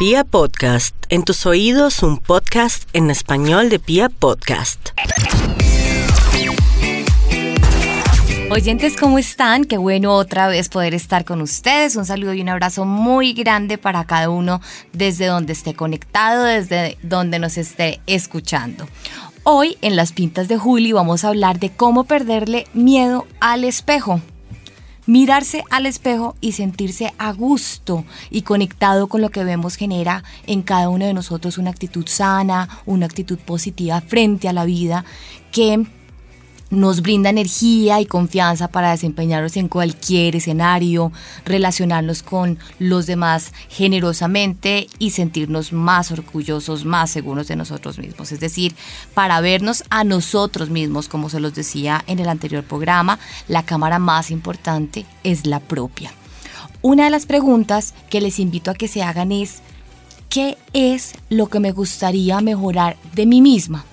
Pia Podcast, en tus oídos un podcast en español de Pia Podcast. Oyentes, ¿cómo están? Qué bueno otra vez poder estar con ustedes. Un saludo y un abrazo muy grande para cada uno desde donde esté conectado, desde donde nos esté escuchando. Hoy en las pintas de Juli vamos a hablar de cómo perderle miedo al espejo. Mirarse al espejo y sentirse a gusto y conectado con lo que vemos genera en cada uno de nosotros una actitud sana, una actitud positiva frente a la vida que nos brinda energía y confianza para desempeñarnos en cualquier escenario, relacionarnos con los demás generosamente y sentirnos más orgullosos, más seguros de nosotros mismos. Es decir, para vernos a nosotros mismos, como se los decía en el anterior programa, la cámara más importante es la propia. Una de las preguntas que les invito a que se hagan es, ¿qué es lo que me gustaría mejorar de mí misma?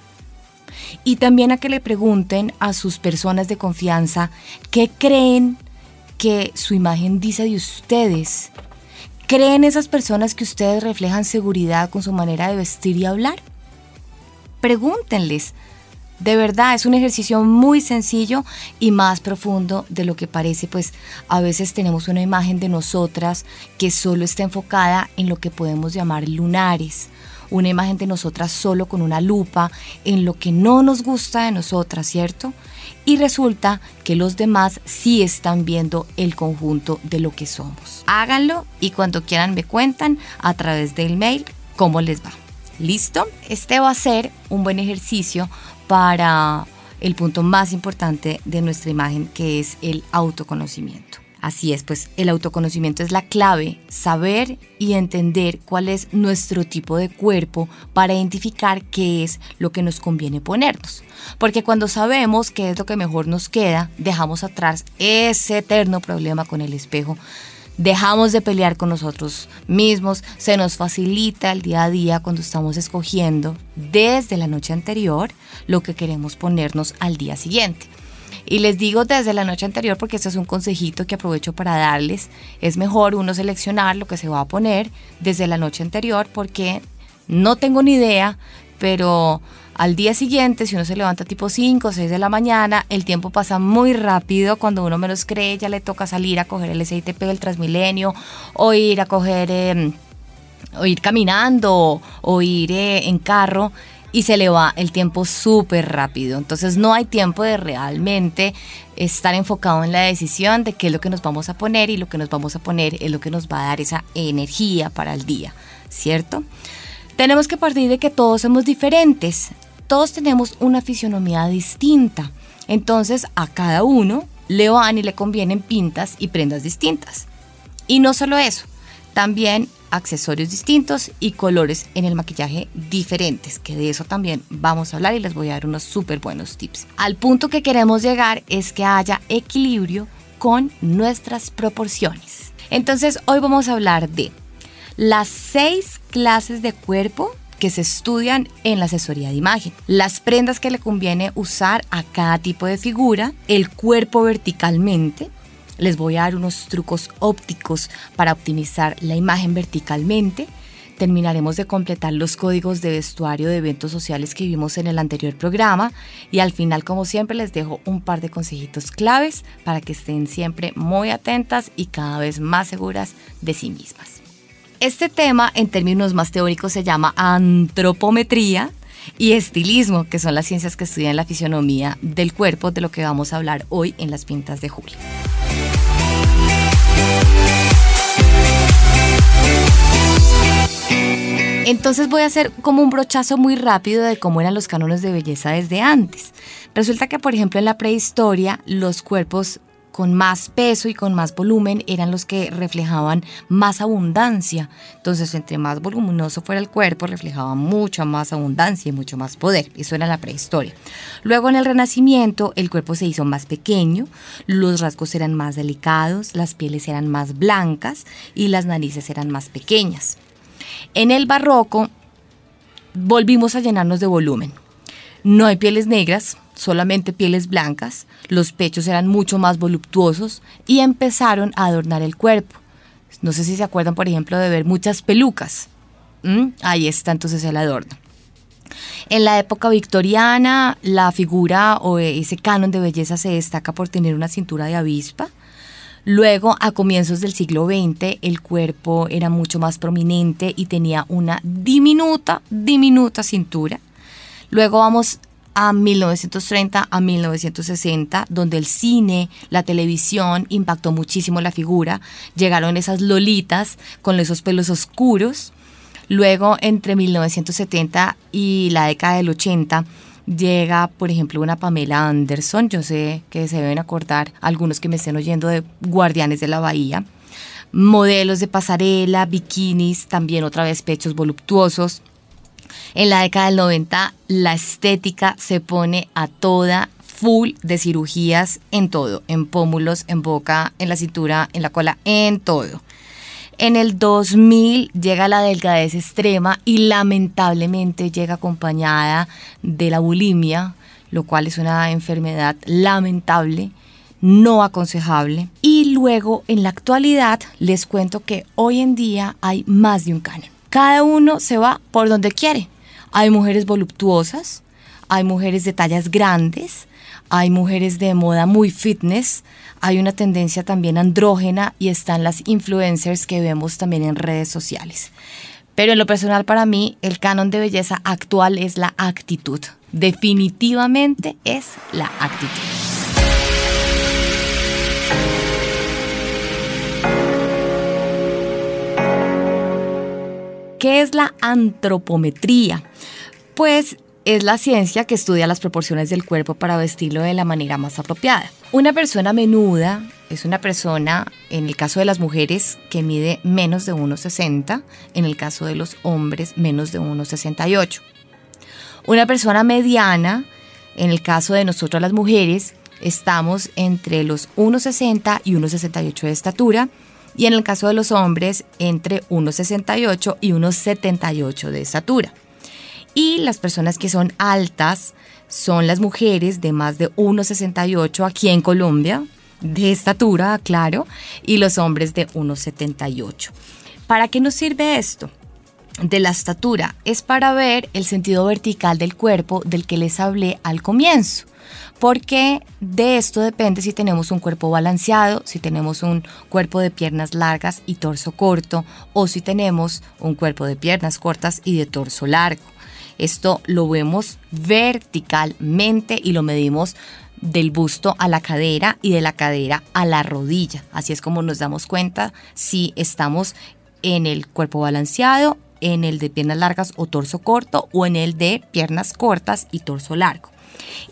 Y también a que le pregunten a sus personas de confianza qué creen que su imagen dice de ustedes. ¿Creen esas personas que ustedes reflejan seguridad con su manera de vestir y hablar? Pregúntenles. De verdad, es un ejercicio muy sencillo y más profundo de lo que parece, pues a veces tenemos una imagen de nosotras que solo está enfocada en lo que podemos llamar lunares una imagen de nosotras solo con una lupa en lo que no nos gusta de nosotras, ¿cierto? Y resulta que los demás sí están viendo el conjunto de lo que somos. Háganlo y cuando quieran me cuentan a través del mail cómo les va. ¿Listo? Este va a ser un buen ejercicio para el punto más importante de nuestra imagen, que es el autoconocimiento. Así es, pues el autoconocimiento es la clave, saber y entender cuál es nuestro tipo de cuerpo para identificar qué es lo que nos conviene ponernos. Porque cuando sabemos qué es lo que mejor nos queda, dejamos atrás ese eterno problema con el espejo. Dejamos de pelear con nosotros mismos, se nos facilita el día a día cuando estamos escogiendo desde la noche anterior lo que queremos ponernos al día siguiente. Y les digo desde la noche anterior porque este es un consejito que aprovecho para darles. Es mejor uno seleccionar lo que se va a poner desde la noche anterior porque no tengo ni idea, pero al día siguiente, si uno se levanta tipo 5 o 6 de la mañana, el tiempo pasa muy rápido. Cuando uno menos cree, ya le toca salir a coger el SITP del Transmilenio o ir a coger, em, o ir caminando o ir eh, en carro y se le va el tiempo súper rápido. Entonces no hay tiempo de realmente estar enfocado en la decisión de qué es lo que nos vamos a poner y lo que nos vamos a poner es lo que nos va a dar esa energía para el día, ¿cierto? Tenemos que partir de que todos somos diferentes, todos tenemos una fisionomía distinta. Entonces a cada uno le van y le convienen pintas y prendas distintas. Y no solo eso, también accesorios distintos y colores en el maquillaje diferentes, que de eso también vamos a hablar y les voy a dar unos súper buenos tips. Al punto que queremos llegar es que haya equilibrio con nuestras proporciones. Entonces hoy vamos a hablar de las seis clases de cuerpo que se estudian en la asesoría de imagen, las prendas que le conviene usar a cada tipo de figura, el cuerpo verticalmente, les voy a dar unos trucos ópticos para optimizar la imagen verticalmente. Terminaremos de completar los códigos de vestuario de eventos sociales que vimos en el anterior programa y al final, como siempre, les dejo un par de consejitos claves para que estén siempre muy atentas y cada vez más seguras de sí mismas. Este tema, en términos más teóricos, se llama antropometría y estilismo, que son las ciencias que estudian la fisionomía del cuerpo, de lo que vamos a hablar hoy en las pintas de julio. Entonces voy a hacer como un brochazo muy rápido de cómo eran los cánones de belleza desde antes. Resulta que, por ejemplo, en la prehistoria, los cuerpos con más peso y con más volumen eran los que reflejaban más abundancia. Entonces, entre más voluminoso fuera el cuerpo, reflejaba mucha más abundancia y mucho más poder. Eso era la prehistoria. Luego, en el Renacimiento, el cuerpo se hizo más pequeño, los rasgos eran más delicados, las pieles eran más blancas y las narices eran más pequeñas. En el barroco volvimos a llenarnos de volumen. No hay pieles negras, solamente pieles blancas, los pechos eran mucho más voluptuosos y empezaron a adornar el cuerpo. No sé si se acuerdan, por ejemplo, de ver muchas pelucas. Ahí está entonces el adorno. En la época victoriana, la figura o ese canon de belleza se destaca por tener una cintura de avispa. Luego, a comienzos del siglo XX, el cuerpo era mucho más prominente y tenía una diminuta, diminuta cintura. Luego vamos a 1930 a 1960, donde el cine, la televisión impactó muchísimo la figura. Llegaron esas lolitas con esos pelos oscuros. Luego, entre 1970 y la década del 80, llega, por ejemplo, una Pamela Anderson. Yo sé que se deben acordar algunos que me estén oyendo de Guardianes de la Bahía. Modelos de pasarela, bikinis, también otra vez pechos voluptuosos. En la década del 90 la estética se pone a toda full de cirugías en todo, en pómulos, en boca, en la cintura, en la cola, en todo. En el 2000 llega la delgadez extrema y lamentablemente llega acompañada de la bulimia, lo cual es una enfermedad lamentable, no aconsejable. Y luego en la actualidad les cuento que hoy en día hay más de un canon. Cada uno se va por donde quiere. Hay mujeres voluptuosas, hay mujeres de tallas grandes, hay mujeres de moda muy fitness, hay una tendencia también andrógena y están las influencers que vemos también en redes sociales. Pero en lo personal para mí, el canon de belleza actual es la actitud. Definitivamente es la actitud. ¿Qué es la antropometría? Pues es la ciencia que estudia las proporciones del cuerpo para vestirlo de la manera más apropiada. Una persona menuda es una persona, en el caso de las mujeres, que mide menos de 1,60, en el caso de los hombres, menos de 1,68. Una persona mediana, en el caso de nosotros las mujeres, estamos entre los 1,60 y 1,68 de estatura y en el caso de los hombres entre 1,68 y 1,78 de estatura. Y las personas que son altas son las mujeres de más de 1,68 aquí en Colombia, de estatura, claro, y los hombres de 1,78. ¿Para qué nos sirve esto? de la estatura es para ver el sentido vertical del cuerpo del que les hablé al comienzo porque de esto depende si tenemos un cuerpo balanceado, si tenemos un cuerpo de piernas largas y torso corto, o si tenemos un cuerpo de piernas cortas y de torso largo. Esto lo vemos verticalmente y lo medimos del busto a la cadera y de la cadera a la rodilla. Así es como nos damos cuenta si estamos en el cuerpo balanceado, en el de piernas largas o torso corto o en el de piernas cortas y torso largo.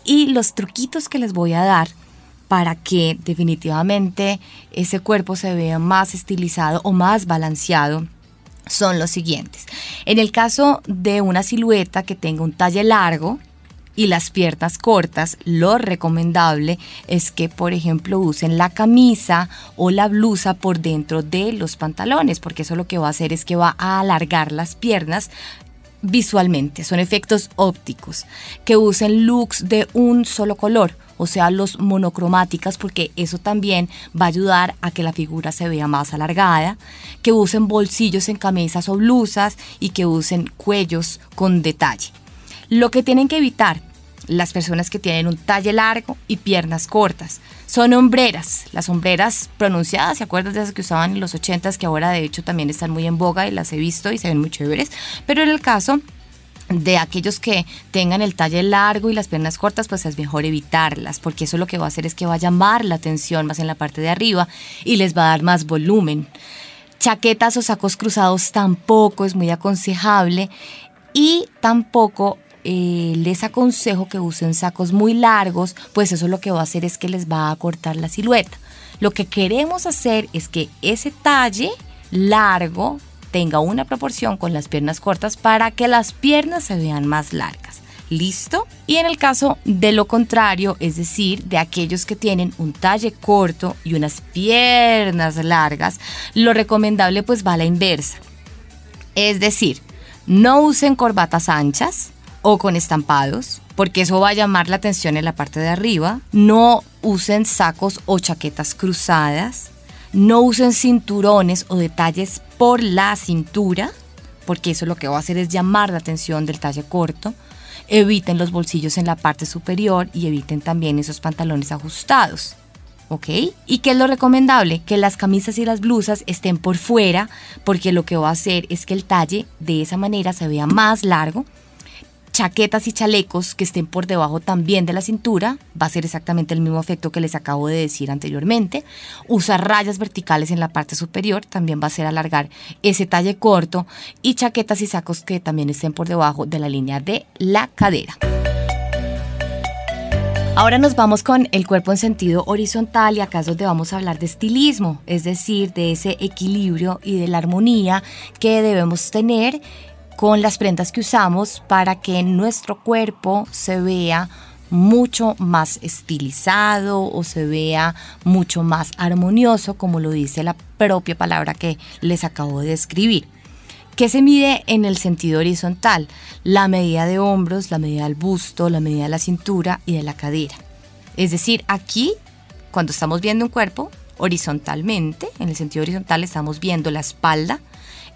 Y los truquitos que les voy a dar para que definitivamente ese cuerpo se vea más estilizado o más balanceado son los siguientes. En el caso de una silueta que tenga un talle largo, y las piernas cortas, lo recomendable es que, por ejemplo, usen la camisa o la blusa por dentro de los pantalones, porque eso lo que va a hacer es que va a alargar las piernas visualmente, son efectos ópticos, que usen looks de un solo color, o sea, los monocromáticas, porque eso también va a ayudar a que la figura se vea más alargada, que usen bolsillos en camisas o blusas y que usen cuellos con detalle. Lo que tienen que evitar las personas que tienen un talle largo y piernas cortas. Son hombreras, las hombreras pronunciadas, ¿se acuerdan de esas que usaban en los 80s que ahora de hecho también están muy en boga y las he visto y se ven muy chéveres? Pero en el caso de aquellos que tengan el talle largo y las piernas cortas, pues es mejor evitarlas, porque eso lo que va a hacer es que va a llamar la atención más en la parte de arriba y les va a dar más volumen. Chaquetas o sacos cruzados tampoco es muy aconsejable y tampoco eh, les aconsejo que usen sacos muy largos, pues eso lo que va a hacer es que les va a cortar la silueta. Lo que queremos hacer es que ese talle largo tenga una proporción con las piernas cortas para que las piernas se vean más largas. ¿Listo? Y en el caso de lo contrario, es decir, de aquellos que tienen un talle corto y unas piernas largas, lo recomendable pues va a la inversa. Es decir, no usen corbatas anchas, o con estampados, porque eso va a llamar la atención en la parte de arriba. No usen sacos o chaquetas cruzadas. No usen cinturones o detalles por la cintura, porque eso lo que va a hacer es llamar la atención del talle corto. Eviten los bolsillos en la parte superior y eviten también esos pantalones ajustados. ¿ok? ¿Y qué es lo recomendable? Que las camisas y las blusas estén por fuera, porque lo que va a hacer es que el talle de esa manera se vea más largo chaquetas y chalecos que estén por debajo también de la cintura, va a ser exactamente el mismo efecto que les acabo de decir anteriormente. Usar rayas verticales en la parte superior también va a ser alargar ese talle corto y chaquetas y sacos que también estén por debajo de la línea de la cadera. Ahora nos vamos con el cuerpo en sentido horizontal y acá es donde vamos a hablar de estilismo, es decir, de ese equilibrio y de la armonía que debemos tener con las prendas que usamos para que nuestro cuerpo se vea mucho más estilizado o se vea mucho más armonioso, como lo dice la propia palabra que les acabo de describir. ¿Qué se mide en el sentido horizontal? La medida de hombros, la medida del busto, la medida de la cintura y de la cadera. Es decir, aquí, cuando estamos viendo un cuerpo horizontalmente, en el sentido horizontal estamos viendo la espalda,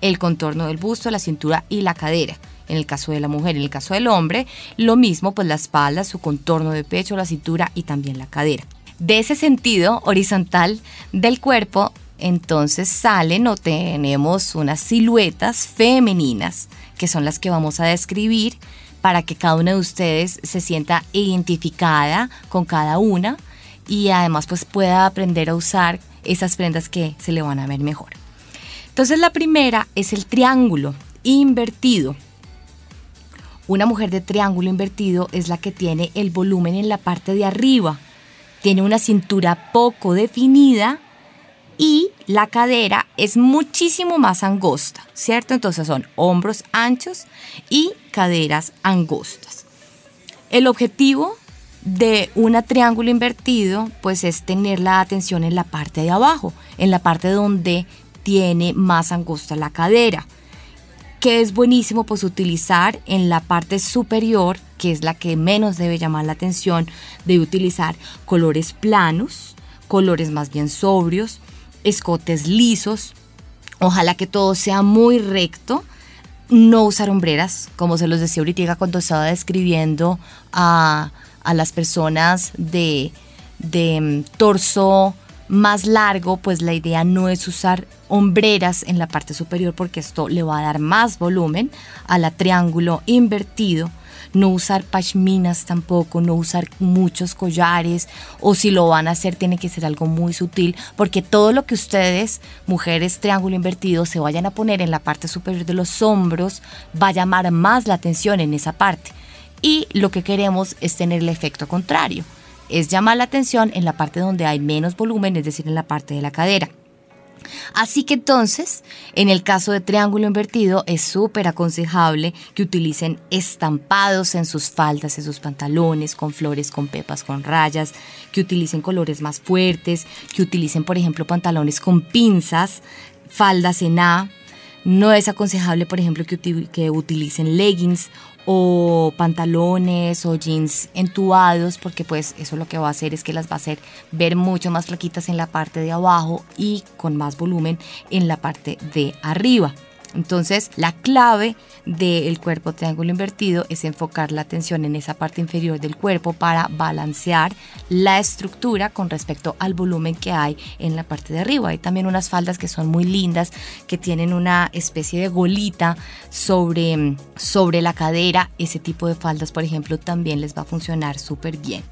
el contorno del busto, la cintura y la cadera. En el caso de la mujer, en el caso del hombre, lo mismo, pues la espalda, su contorno de pecho, la cintura y también la cadera. De ese sentido horizontal del cuerpo, entonces salen o tenemos unas siluetas femeninas, que son las que vamos a describir para que cada una de ustedes se sienta identificada con cada una y además pues pueda aprender a usar esas prendas que se le van a ver mejor. Entonces la primera es el triángulo invertido. Una mujer de triángulo invertido es la que tiene el volumen en la parte de arriba, tiene una cintura poco definida y la cadera es muchísimo más angosta, ¿cierto? Entonces son hombros anchos y caderas angostas. El objetivo de un triángulo invertido pues es tener la atención en la parte de abajo, en la parte donde más angosta la cadera, que es buenísimo pues utilizar en la parte superior, que es la que menos debe llamar la atención, de utilizar colores planos, colores más bien sobrios, escotes lisos, ojalá que todo sea muy recto, no usar hombreras, como se los decía ahorita cuando estaba describiendo a, a las personas de, de mm, torso más largo, pues la idea no es usar hombreras en la parte superior porque esto le va a dar más volumen a la triángulo invertido. No usar pashminas tampoco, no usar muchos collares o si lo van a hacer tiene que ser algo muy sutil porque todo lo que ustedes, mujeres triángulo invertido, se vayan a poner en la parte superior de los hombros va a llamar más la atención en esa parte. Y lo que queremos es tener el efecto contrario es llamar la atención en la parte donde hay menos volumen, es decir, en la parte de la cadera. Así que entonces, en el caso de triángulo invertido, es súper aconsejable que utilicen estampados en sus faldas, en sus pantalones, con flores, con pepas, con rayas, que utilicen colores más fuertes, que utilicen, por ejemplo, pantalones con pinzas, faldas en A. No es aconsejable, por ejemplo, que, que utilicen leggings o pantalones o jeans entubados porque pues eso lo que va a hacer es que las va a hacer ver mucho más flaquitas en la parte de abajo y con más volumen en la parte de arriba. Entonces, la clave del cuerpo triángulo invertido es enfocar la atención en esa parte inferior del cuerpo para balancear la estructura con respecto al volumen que hay en la parte de arriba. Hay también unas faldas que son muy lindas, que tienen una especie de golita sobre, sobre la cadera. Ese tipo de faldas, por ejemplo, también les va a funcionar súper bien.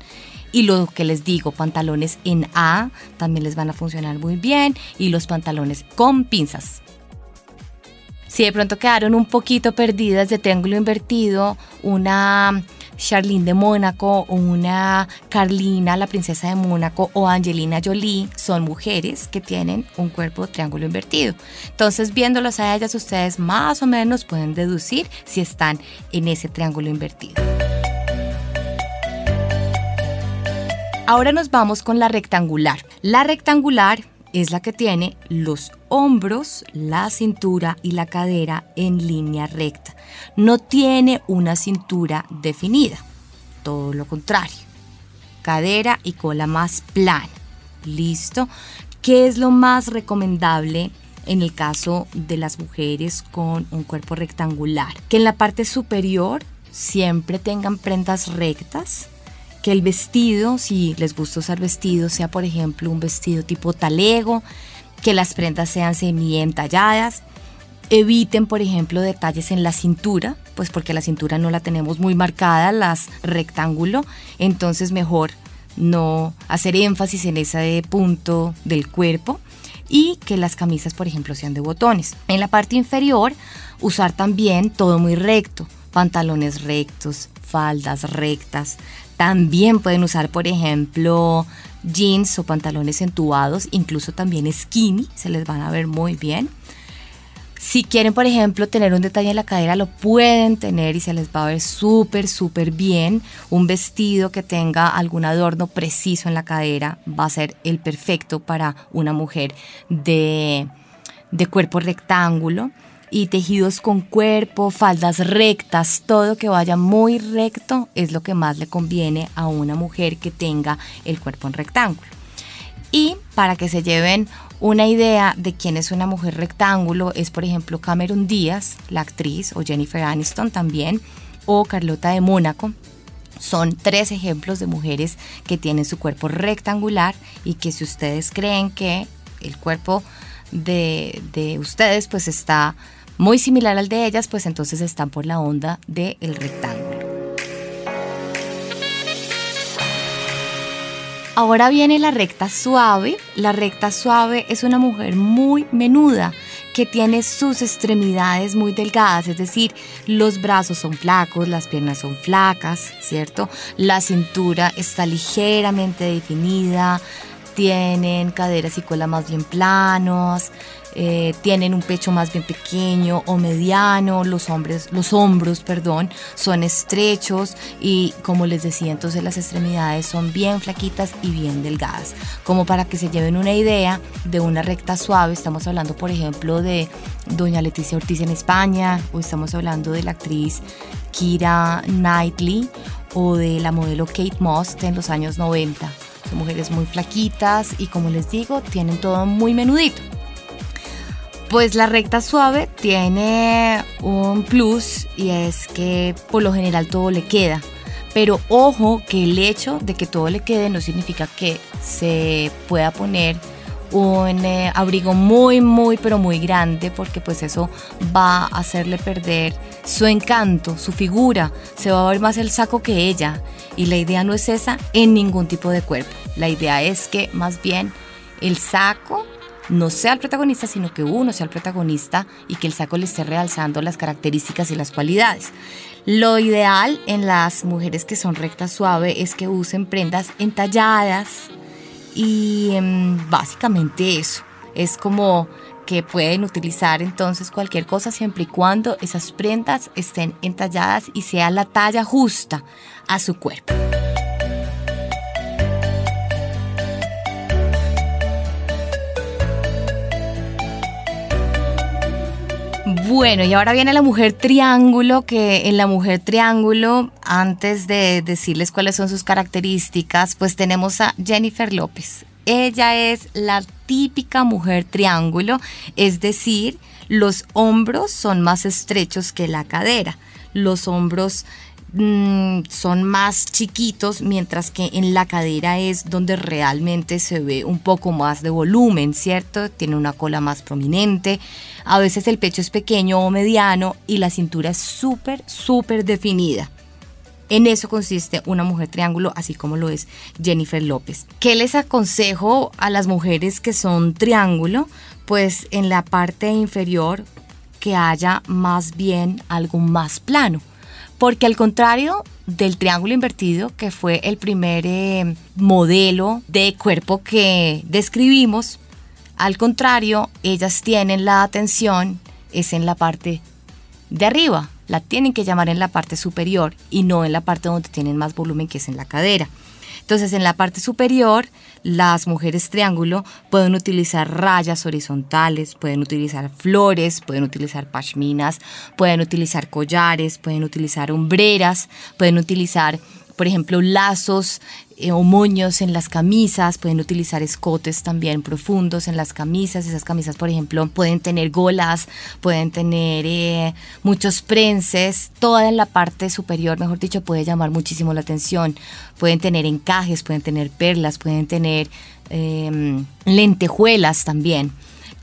Y lo que les digo, pantalones en A también les van a funcionar muy bien. Y los pantalones con pinzas si de pronto quedaron un poquito perdidas de triángulo invertido, una Charlene de Mónaco una Carlina, la princesa de Mónaco o Angelina Jolie son mujeres que tienen un cuerpo triángulo invertido. Entonces, viéndolos a ellas, ustedes más o menos pueden deducir si están en ese triángulo invertido. Ahora nos vamos con la rectangular. La rectangular es la que tiene los hombros, la cintura y la cadera en línea recta. No tiene una cintura definida, todo lo contrario. Cadera y cola más plana. ¿Listo? ¿Qué es lo más recomendable en el caso de las mujeres con un cuerpo rectangular. Que en la parte superior siempre tengan prendas rectas, el vestido, si les gusta usar vestido, sea por ejemplo un vestido tipo talego, que las prendas sean semi entalladas, eviten por ejemplo detalles en la cintura, pues porque la cintura no la tenemos muy marcada, las rectángulo, entonces mejor no hacer énfasis en ese punto del cuerpo y que las camisas, por ejemplo, sean de botones. En la parte inferior, usar también todo muy recto, pantalones rectos, faldas rectas. También pueden usar, por ejemplo, jeans o pantalones entubados, incluso también skinny, se les van a ver muy bien. Si quieren, por ejemplo, tener un detalle en la cadera, lo pueden tener y se les va a ver súper, súper bien. Un vestido que tenga algún adorno preciso en la cadera va a ser el perfecto para una mujer de, de cuerpo rectángulo. Y tejidos con cuerpo, faldas rectas, todo que vaya muy recto es lo que más le conviene a una mujer que tenga el cuerpo en rectángulo. Y para que se lleven una idea de quién es una mujer rectángulo es, por ejemplo, Cameron Díaz, la actriz, o Jennifer Aniston también, o Carlota de Mónaco. Son tres ejemplos de mujeres que tienen su cuerpo rectangular y que si ustedes creen que el cuerpo de, de ustedes pues está muy similar al de ellas, pues entonces están por la onda del rectángulo. Ahora viene la recta suave. La recta suave es una mujer muy menuda que tiene sus extremidades muy delgadas, es decir, los brazos son flacos, las piernas son flacas, ¿cierto? La cintura está ligeramente definida, tienen caderas y cola más bien planos, eh, tienen un pecho más bien pequeño o mediano, los, hombres, los hombros perdón, son estrechos y como les decía, entonces las extremidades son bien flaquitas y bien delgadas. Como para que se lleven una idea de una recta suave, estamos hablando por ejemplo de doña Leticia Ortiz en España o estamos hablando de la actriz Kira Knightley o de la modelo Kate Moss en los años 90. Son mujeres muy flaquitas y como les digo, tienen todo muy menudito. Pues la recta suave tiene un plus y es que por lo general todo le queda. Pero ojo que el hecho de que todo le quede no significa que se pueda poner un eh, abrigo muy, muy, pero muy grande porque pues eso va a hacerle perder su encanto, su figura. Se va a ver más el saco que ella. Y la idea no es esa en ningún tipo de cuerpo. La idea es que más bien el saco no sea el protagonista, sino que uno sea el protagonista y que el saco le esté realzando las características y las cualidades. Lo ideal en las mujeres que son rectas suave es que usen prendas entalladas y em, básicamente eso. Es como que pueden utilizar entonces cualquier cosa siempre y cuando esas prendas estén entalladas y sea la talla justa a su cuerpo. Bueno, y ahora viene la mujer triángulo, que en la mujer triángulo, antes de decirles cuáles son sus características, pues tenemos a Jennifer López. Ella es la típica mujer triángulo, es decir, los hombros son más estrechos que la cadera. Los hombros Mm, son más chiquitos, mientras que en la cadera es donde realmente se ve un poco más de volumen, ¿cierto? Tiene una cola más prominente, a veces el pecho es pequeño o mediano y la cintura es súper, súper definida. En eso consiste una mujer triángulo, así como lo es Jennifer López. ¿Qué les aconsejo a las mujeres que son triángulo? Pues en la parte inferior que haya más bien algo más plano porque al contrario del triángulo invertido, que fue el primer eh, modelo de cuerpo que describimos, al contrario, ellas tienen la atención, es en la parte de arriba, la tienen que llamar en la parte superior y no en la parte donde tienen más volumen, que es en la cadera. Entonces, en la parte superior, las mujeres triángulo pueden utilizar rayas horizontales, pueden utilizar flores, pueden utilizar pashminas, pueden utilizar collares, pueden utilizar hombreras, pueden utilizar por ejemplo, lazos eh, o moños en las camisas, pueden utilizar escotes también profundos en las camisas. Esas camisas, por ejemplo, pueden tener golas, pueden tener eh, muchos prenses, toda en la parte superior, mejor dicho, puede llamar muchísimo la atención. Pueden tener encajes, pueden tener perlas, pueden tener em, lentejuelas también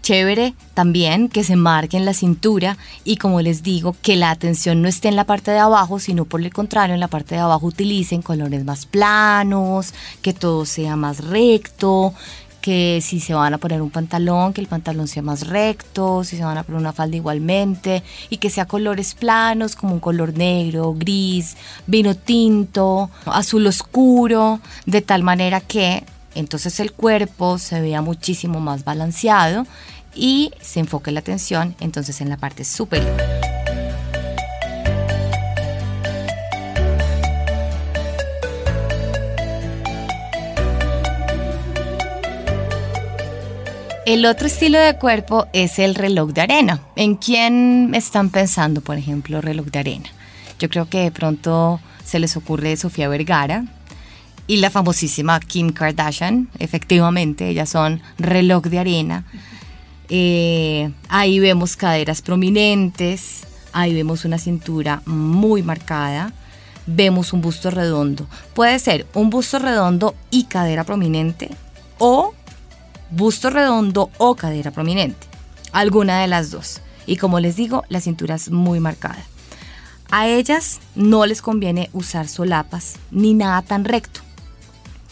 chévere también que se marque en la cintura y como les digo, que la atención no esté en la parte de abajo, sino por el contrario, en la parte de abajo utilicen colores más planos, que todo sea más recto, que si se van a poner un pantalón, que el pantalón sea más recto, si se van a poner una falda igualmente, y que sea colores planos como un color negro, gris, vino tinto, azul oscuro, de tal manera que entonces el cuerpo se vea muchísimo más balanceado y se enfoque la atención entonces en la parte superior. El otro estilo de cuerpo es el reloj de arena. ¿En quién están pensando, por ejemplo, reloj de arena? Yo creo que de pronto se les ocurre Sofía Vergara y la famosísima Kim Kardashian. Efectivamente, ellas son reloj de arena. Eh, ahí vemos caderas prominentes, ahí vemos una cintura muy marcada, vemos un busto redondo. Puede ser un busto redondo y cadera prominente o busto redondo o cadera prominente. Alguna de las dos. Y como les digo, la cintura es muy marcada. A ellas no les conviene usar solapas ni nada tan recto.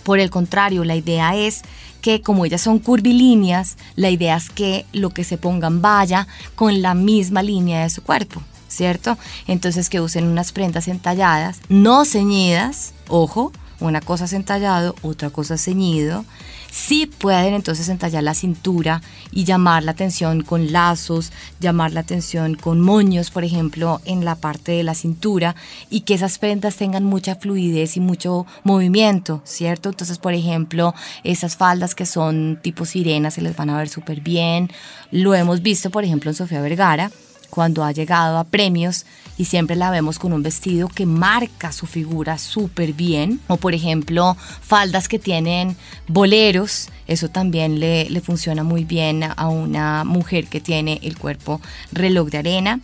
Por el contrario, la idea es que como ellas son curvilíneas, la idea es que lo que se pongan vaya con la misma línea de su cuerpo, ¿cierto? Entonces que usen unas prendas entalladas, no ceñidas, ojo, una cosa es entallado, otra cosa es ceñido, sí pueden entonces entallar la cintura y llamar la atención con lazos, llamar la atención con moños, por ejemplo, en la parte de la cintura y que esas prendas tengan mucha fluidez y mucho movimiento, ¿cierto? Entonces, por ejemplo, esas faldas que son tipo sirena se les van a ver súper bien. Lo hemos visto, por ejemplo, en Sofía Vergara cuando ha llegado a premios y siempre la vemos con un vestido que marca su figura súper bien. O por ejemplo, faldas que tienen boleros, eso también le, funciona muy bien a una mujer que tiene el cuerpo reloj de arena.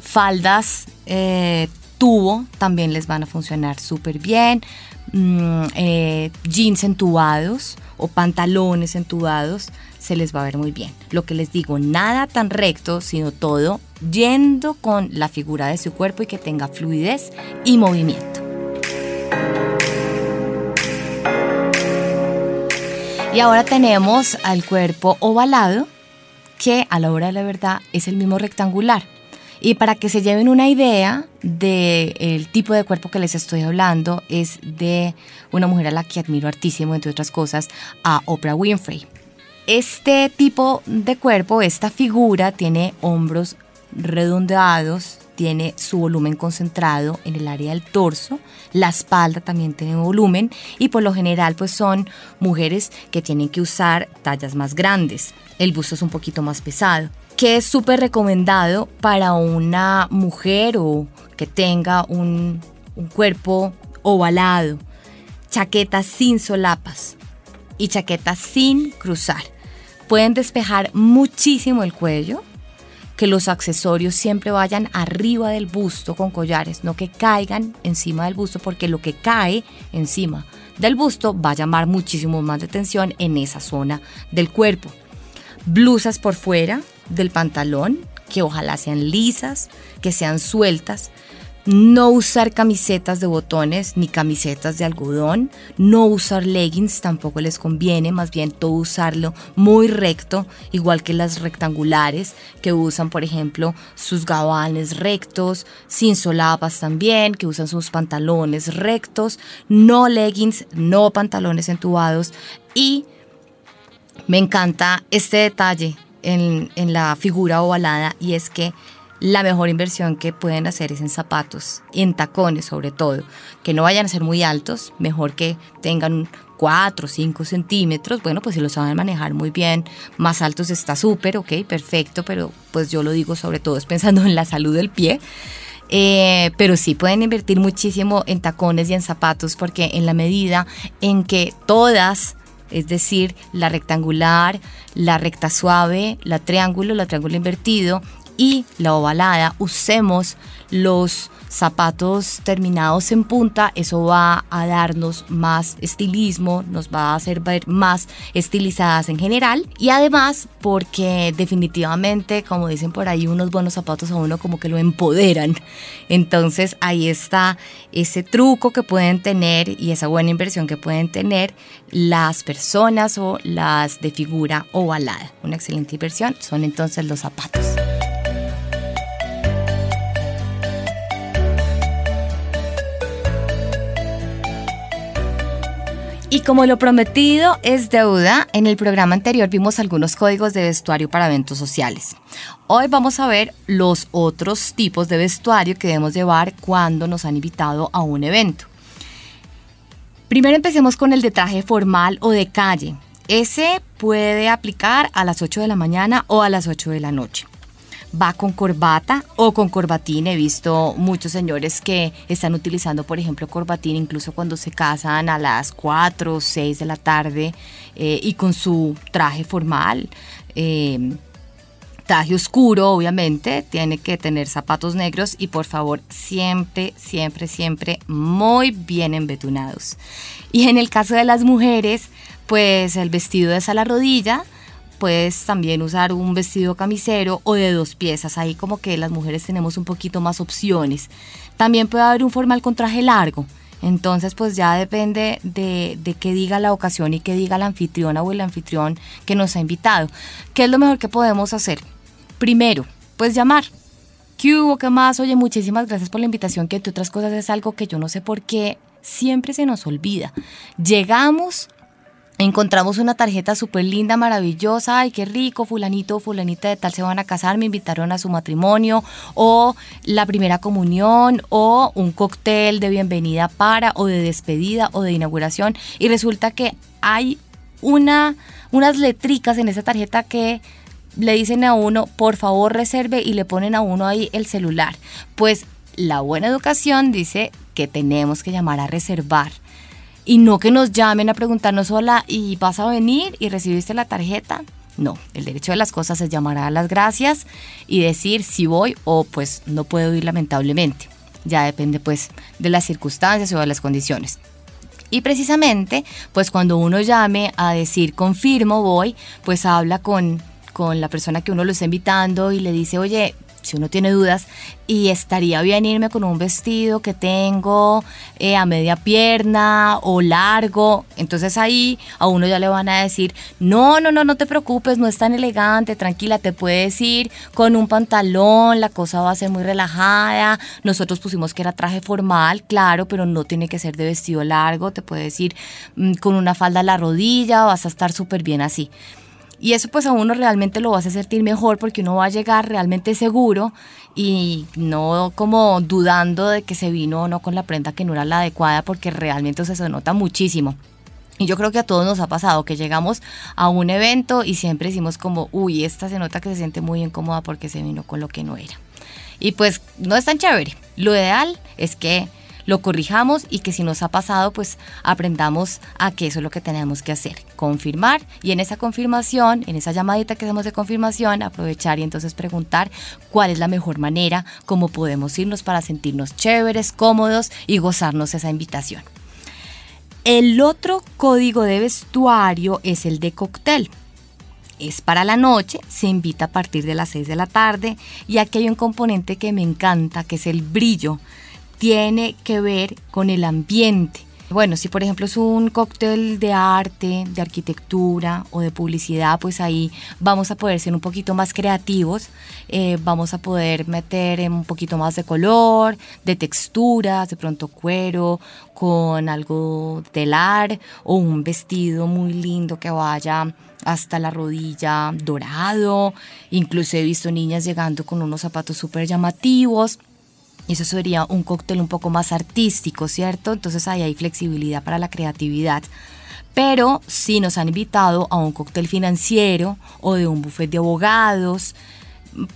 Faldas eh, tubo también les van a funcionar súper bien. Mm, eh, jeans entubados o pantalones entubados se les va a ver muy bien. Lo que les digo, nada tan recto, sino todo yendo con la figura de su cuerpo y que tenga fluidez y movimiento. Y ahora tenemos al cuerpo ovalado, que a la hora de la verdad es el mismo rectangular. Y para que se lleven una idea del tipo de cuerpo que les estoy hablando, es de una mujer a la que admiro hartísimo, entre otras cosas, a Oprah Winfrey. Este tipo de cuerpo, esta figura, tiene hombros redondeados, tiene su volumen concentrado en el área del torso, la espalda también tiene volumen y por lo general pues son mujeres que tienen que usar tallas más grandes. El busto es un poquito más pesado, que es súper recomendado para una mujer o que tenga un, un cuerpo ovalado, chaquetas sin solapas y chaquetas sin cruzar pueden despejar muchísimo el cuello, que los accesorios siempre vayan arriba del busto con collares, no que caigan encima del busto, porque lo que cae encima del busto va a llamar muchísimo más de atención en esa zona del cuerpo. Blusas por fuera del pantalón, que ojalá sean lisas, que sean sueltas, no usar camisetas de botones ni camisetas de algodón, no usar leggings tampoco les conviene, más bien todo usarlo muy recto, igual que las rectangulares que usan, por ejemplo, sus gabanes rectos, sin solapas también, que usan sus pantalones rectos, no leggings, no pantalones entubados. Y me encanta este detalle en, en la figura ovalada y es que la mejor inversión que pueden hacer es en zapatos, en tacones sobre todo, que no vayan a ser muy altos, mejor que tengan 4 o 5 centímetros, bueno, pues si lo saben manejar muy bien, más altos está súper, ok, perfecto, pero pues yo lo digo sobre todo es pensando en la salud del pie. Eh, pero sí pueden invertir muchísimo en tacones y en zapatos porque en la medida en que todas es decir, la rectangular, la recta suave, la triángulo, la triángulo invertido y la ovalada, usemos los zapatos terminados en punta, eso va a darnos más estilismo, nos va a hacer ver más estilizadas en general y además porque definitivamente, como dicen por ahí, unos buenos zapatos a uno como que lo empoderan. Entonces ahí está ese truco que pueden tener y esa buena inversión que pueden tener las personas o las de figura ovalada. Una excelente inversión son entonces los zapatos. Y como lo prometido es deuda, en el programa anterior vimos algunos códigos de vestuario para eventos sociales. Hoy vamos a ver los otros tipos de vestuario que debemos llevar cuando nos han invitado a un evento. Primero empecemos con el de traje formal o de calle. Ese puede aplicar a las 8 de la mañana o a las 8 de la noche va con corbata o con corbatín. He visto muchos señores que están utilizando, por ejemplo, corbatín incluso cuando se casan a las 4 o 6 de la tarde eh, y con su traje formal. Eh, traje oscuro, obviamente, tiene que tener zapatos negros y por favor siempre, siempre, siempre muy bien embetunados. Y en el caso de las mujeres, pues el vestido es a la rodilla, puedes también usar un vestido camisero o de dos piezas. Ahí como que las mujeres tenemos un poquito más opciones. También puede haber un formal con traje largo. Entonces, pues ya depende de, de qué diga la ocasión y qué diga la anfitriona o el anfitrión que nos ha invitado. ¿Qué es lo mejor que podemos hacer? Primero, pues llamar. ¿Qué hubo? ¿Qué más? Oye, muchísimas gracias por la invitación, que entre otras cosas es algo que yo no sé por qué siempre se nos olvida. Llegamos encontramos una tarjeta súper linda, maravillosa, ay, qué rico, fulanito fulanita de tal se van a casar, me invitaron a su matrimonio, o la primera comunión, o un cóctel de bienvenida para, o de despedida, o de inauguración, y resulta que hay una, unas letricas en esa tarjeta que le dicen a uno, por favor reserve, y le ponen a uno ahí el celular. Pues la buena educación dice que tenemos que llamar a reservar y no que nos llamen a preguntarnos, hola, ¿y vas a venir y recibiste la tarjeta? No, el derecho de las cosas es llamar a las gracias y decir si voy o pues no puedo ir lamentablemente. Ya depende pues de las circunstancias o de las condiciones. Y precisamente, pues cuando uno llame a decir confirmo voy, pues habla con, con la persona que uno lo está invitando y le dice, oye, si uno tiene dudas, y estaría bien irme con un vestido que tengo eh, a media pierna o largo. Entonces ahí a uno ya le van a decir, no, no, no, no te preocupes, no es tan elegante, tranquila, te puedes ir con un pantalón, la cosa va a ser muy relajada. Nosotros pusimos que era traje formal, claro, pero no tiene que ser de vestido largo, te puedes ir mm, con una falda a la rodilla, vas a estar súper bien así. Y eso pues a uno realmente lo va a sentir mejor porque uno va a llegar realmente seguro y no como dudando de que se vino o no con la prenda que no era la adecuada porque realmente se nota muchísimo. Y yo creo que a todos nos ha pasado que llegamos a un evento y siempre decimos como, uy, esta se nota que se siente muy incómoda porque se vino con lo que no era. Y pues no es tan chévere. Lo ideal es que lo corrijamos y que si nos ha pasado, pues aprendamos a que eso es lo que tenemos que hacer, confirmar. Y en esa confirmación, en esa llamadita que hacemos de confirmación, aprovechar y entonces preguntar cuál es la mejor manera, cómo podemos irnos para sentirnos chéveres, cómodos y gozarnos esa invitación. El otro código de vestuario es el de cóctel. Es para la noche, se invita a partir de las 6 de la tarde y aquí hay un componente que me encanta, que es el brillo tiene que ver con el ambiente. Bueno, si por ejemplo es un cóctel de arte, de arquitectura o de publicidad, pues ahí vamos a poder ser un poquito más creativos, eh, vamos a poder meter un poquito más de color, de texturas, de pronto cuero, con algo telar o un vestido muy lindo que vaya hasta la rodilla dorado. Incluso he visto niñas llegando con unos zapatos súper llamativos. Eso sería un cóctel un poco más artístico, ¿cierto? Entonces ahí hay flexibilidad para la creatividad. Pero si nos han invitado a un cóctel financiero o de un buffet de abogados,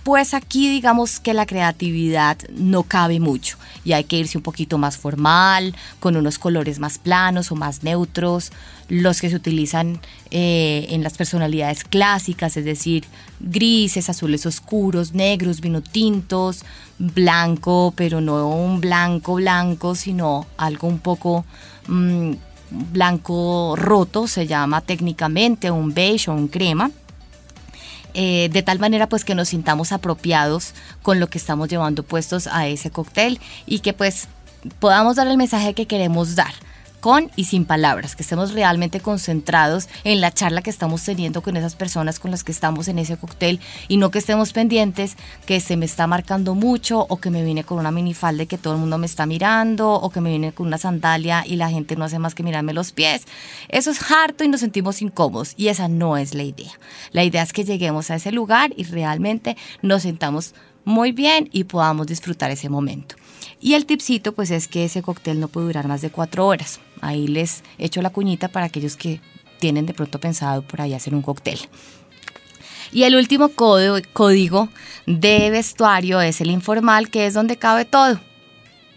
pues aquí digamos que la creatividad no cabe mucho y hay que irse un poquito más formal, con unos colores más planos o más neutros, los que se utilizan eh, en las personalidades clásicas, es decir, grises, azules oscuros, negros, vino tintos, blanco, pero no un blanco blanco, sino algo un poco... Mm, blanco roto, se llama técnicamente un beige o un crema. Eh, de tal manera pues que nos sintamos apropiados con lo que estamos llevando puestos a ese cóctel y que pues podamos dar el mensaje que queremos dar con y sin palabras, que estemos realmente concentrados en la charla que estamos teniendo con esas personas con las que estamos en ese cóctel y no que estemos pendientes que se me está marcando mucho o que me vine con una minifalda que todo el mundo me está mirando o que me vine con una sandalia y la gente no hace más que mirarme los pies. Eso es harto y nos sentimos incómodos y esa no es la idea. La idea es que lleguemos a ese lugar y realmente nos sentamos muy bien y podamos disfrutar ese momento. Y el tipcito pues es que ese cóctel no puede durar más de cuatro horas. Ahí les echo la cuñita para aquellos que tienen de pronto pensado por ahí hacer un cóctel. Y el último código de vestuario es el informal, que es donde cabe todo.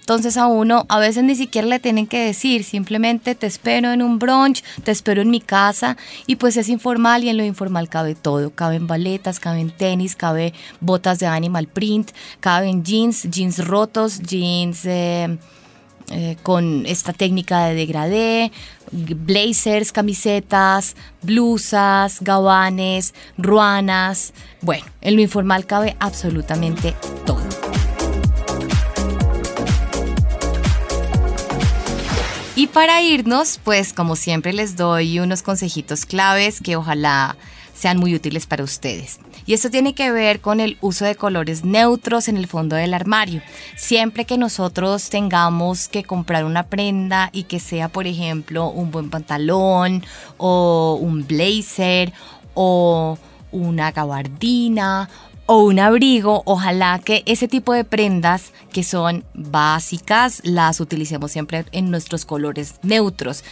Entonces a uno a veces ni siquiera le tienen que decir, simplemente te espero en un brunch, te espero en mi casa y pues es informal y en lo informal cabe todo, caben baletas, caben tenis, cabe botas de animal print, caben jeans, jeans rotos, jeans eh, eh, con esta técnica de degradé, blazers, camisetas, blusas, gabanes, ruanas, bueno, en lo informal cabe absolutamente todo. Y para irnos, pues como siempre les doy unos consejitos claves que ojalá sean muy útiles para ustedes. Y esto tiene que ver con el uso de colores neutros en el fondo del armario. Siempre que nosotros tengamos que comprar una prenda y que sea, por ejemplo, un buen pantalón o un blazer o una gabardina o un abrigo, ojalá que ese tipo de prendas que son básicas las utilicemos siempre en nuestros colores neutros.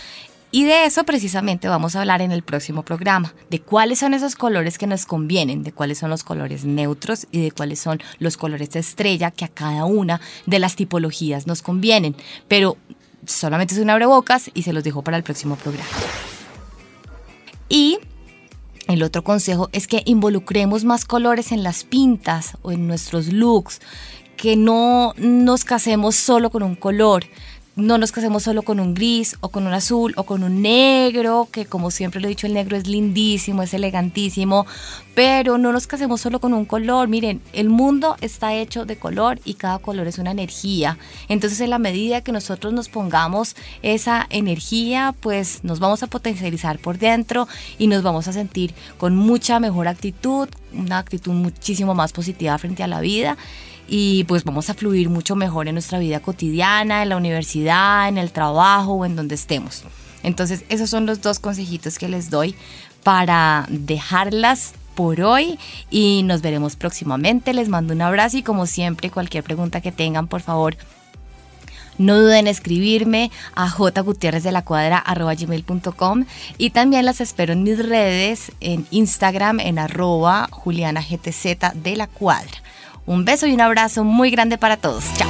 Y de eso precisamente vamos a hablar en el próximo programa, de cuáles son esos colores que nos convienen, de cuáles son los colores neutros y de cuáles son los colores de estrella que a cada una de las tipologías nos convienen. Pero solamente es un abrebocas y se los dejo para el próximo programa. Y el otro consejo es que involucremos más colores en las pintas o en nuestros looks, que no nos casemos solo con un color, no nos casemos solo con un gris o con un azul o con un negro, que como siempre lo he dicho, el negro es lindísimo, es elegantísimo, pero no nos casemos solo con un color. Miren, el mundo está hecho de color y cada color es una energía. Entonces, en la medida que nosotros nos pongamos esa energía, pues nos vamos a potencializar por dentro y nos vamos a sentir con mucha mejor actitud, una actitud muchísimo más positiva frente a la vida y pues vamos a fluir mucho mejor en nuestra vida cotidiana, en la universidad, en el trabajo o en donde estemos. Entonces esos son los dos consejitos que les doy para dejarlas por hoy y nos veremos próximamente. Les mando un abrazo y como siempre cualquier pregunta que tengan por favor no duden en escribirme a jgutierrezde y también las espero en mis redes, en Instagram, en arroba julianagtz de la cuadra. Un beso y un abrazo muy grande para todos. Chao.